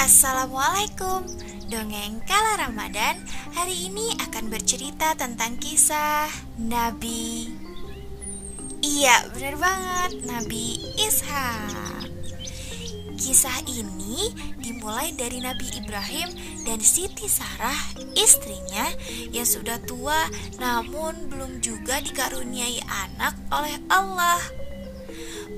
Assalamualaikum. Dongeng Kala Ramadan Hari ini akan bercerita tentang kisah Nabi. Iya bener banget Nabi Ishak. Kisah ini dimulai dari Nabi Ibrahim dan Siti Sarah istrinya yang sudah tua namun belum juga dikaruniai anak oleh Allah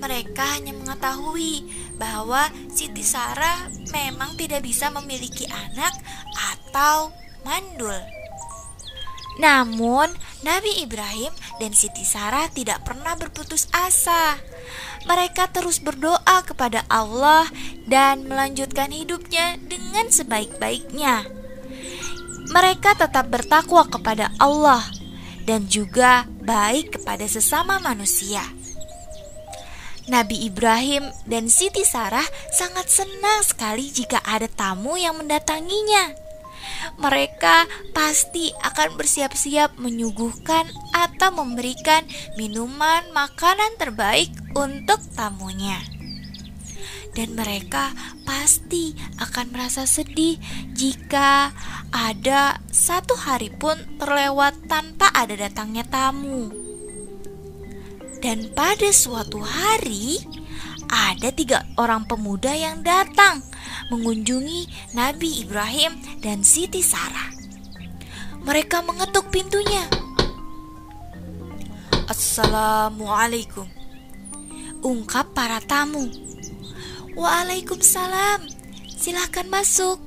mereka hanya mengetahui bahwa Siti Sarah memang tidak bisa memiliki anak atau mandul. Namun, Nabi Ibrahim dan Siti Sarah tidak pernah berputus asa. Mereka terus berdoa kepada Allah dan melanjutkan hidupnya dengan sebaik-baiknya. Mereka tetap bertakwa kepada Allah dan juga baik kepada sesama manusia. Nabi Ibrahim dan Siti Sarah sangat senang sekali jika ada tamu yang mendatanginya. Mereka pasti akan bersiap-siap menyuguhkan atau memberikan minuman makanan terbaik untuk tamunya. Dan mereka pasti akan merasa sedih jika ada satu hari pun terlewat tanpa ada datangnya tamu. Dan pada suatu hari, ada tiga orang pemuda yang datang mengunjungi Nabi Ibrahim dan Siti Sarah. Mereka mengetuk pintunya. Assalamualaikum. Ungkap para tamu. Waalaikumsalam. Silahkan masuk.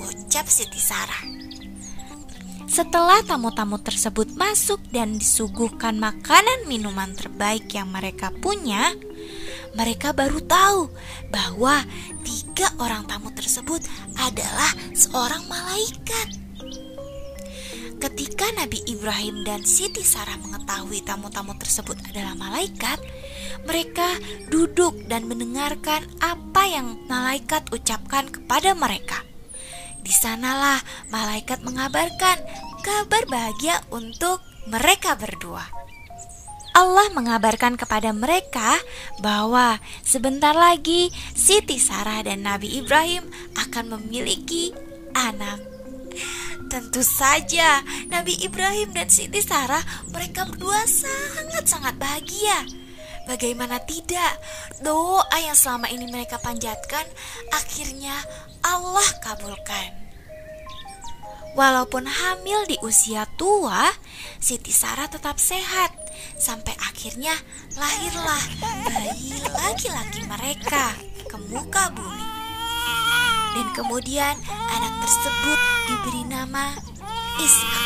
Ucap Siti Sarah. Setelah tamu-tamu tersebut masuk dan disuguhkan makanan minuman terbaik yang mereka punya, mereka baru tahu bahwa tiga orang tamu tersebut adalah seorang malaikat. Ketika Nabi Ibrahim dan Siti Sarah mengetahui tamu-tamu tersebut adalah malaikat, mereka duduk dan mendengarkan apa yang malaikat ucapkan kepada mereka. Di sanalah malaikat mengabarkan kabar bahagia untuk mereka berdua. Allah mengabarkan kepada mereka bahwa sebentar lagi Siti Sarah dan Nabi Ibrahim akan memiliki anak. Tentu saja Nabi Ibrahim dan Siti Sarah mereka berdua sangat-sangat bahagia. Bagaimana tidak, doa yang selama ini mereka panjatkan akhirnya Allah kabulkan. Walaupun hamil di usia tua, Siti Sarah tetap sehat sampai akhirnya lahirlah bayi laki-laki mereka ke muka bumi. Dan kemudian anak tersebut diberi nama Ishak.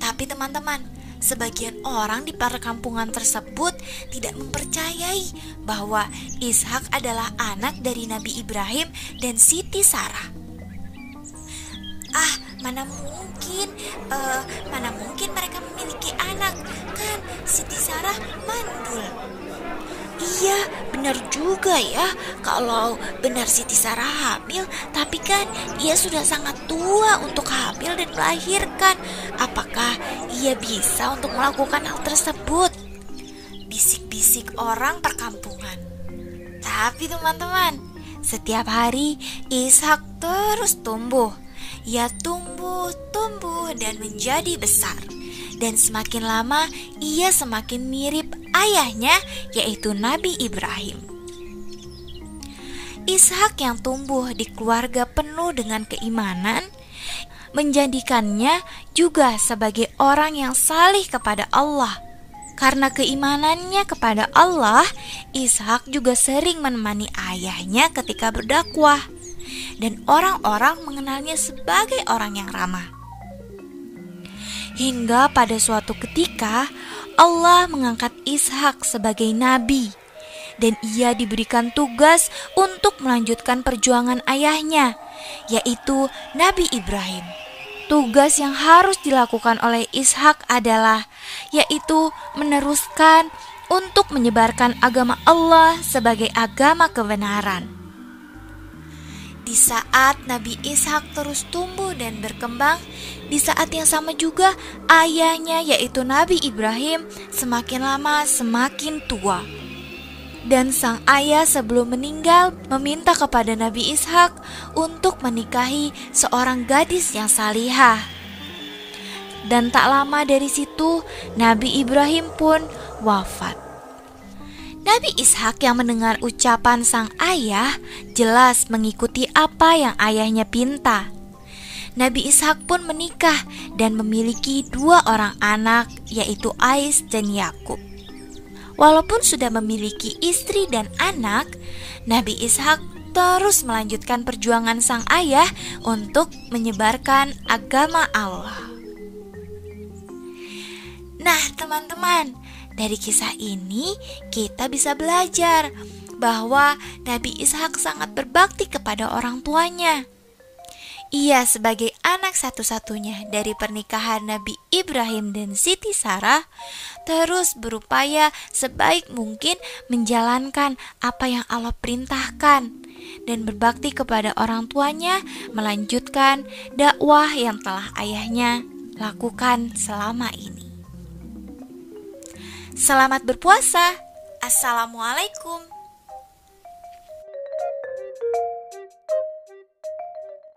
Tapi teman-teman, sebagian orang di perkampungan tersebut tidak mempercayai bahwa Ishak adalah anak dari Nabi Ibrahim dan Siti Sarah. Ah mana mungkin uh, mana mungkin mereka memiliki anak? Kan Siti Sarah mandul Iya, benar juga ya. Kalau benar Siti Sarah hamil, tapi kan ia sudah sangat tua untuk hamil dan melahirkan. Apakah ia bisa untuk melakukan hal tersebut? Bisik-bisik orang perkampungan. Tapi teman-teman, setiap hari Ishak terus tumbuh ia tumbuh, tumbuh, dan menjadi besar. Dan semakin lama, ia semakin mirip ayahnya, yaitu Nabi Ibrahim. Ishak yang tumbuh di keluarga penuh dengan keimanan menjadikannya juga sebagai orang yang salih kepada Allah. Karena keimanannya kepada Allah, Ishak juga sering menemani ayahnya ketika berdakwah dan orang-orang mengenalnya sebagai orang yang ramah. Hingga pada suatu ketika Allah mengangkat Ishak sebagai nabi dan ia diberikan tugas untuk melanjutkan perjuangan ayahnya, yaitu Nabi Ibrahim. Tugas yang harus dilakukan oleh Ishak adalah yaitu meneruskan untuk menyebarkan agama Allah sebagai agama kebenaran. Di saat Nabi Ishak terus tumbuh dan berkembang, di saat yang sama juga ayahnya yaitu Nabi Ibrahim semakin lama semakin tua. Dan sang ayah sebelum meninggal meminta kepada Nabi Ishak untuk menikahi seorang gadis yang salihah. Dan tak lama dari situ Nabi Ibrahim pun wafat. Nabi Ishak yang mendengar ucapan sang ayah jelas mengikuti apa yang ayahnya pinta. Nabi Ishak pun menikah dan memiliki dua orang anak yaitu Ais dan Yakub. Walaupun sudah memiliki istri dan anak, Nabi Ishak terus melanjutkan perjuangan sang ayah untuk menyebarkan agama Allah. Nah, teman-teman, dari kisah ini kita bisa belajar bahwa Nabi Ishak sangat berbakti kepada orang tuanya. Ia sebagai anak satu-satunya dari pernikahan Nabi Ibrahim dan Siti Sarah terus berupaya sebaik mungkin menjalankan apa yang Allah perintahkan dan berbakti kepada orang tuanya melanjutkan dakwah yang telah ayahnya lakukan selama. Selamat berpuasa. Assalamualaikum.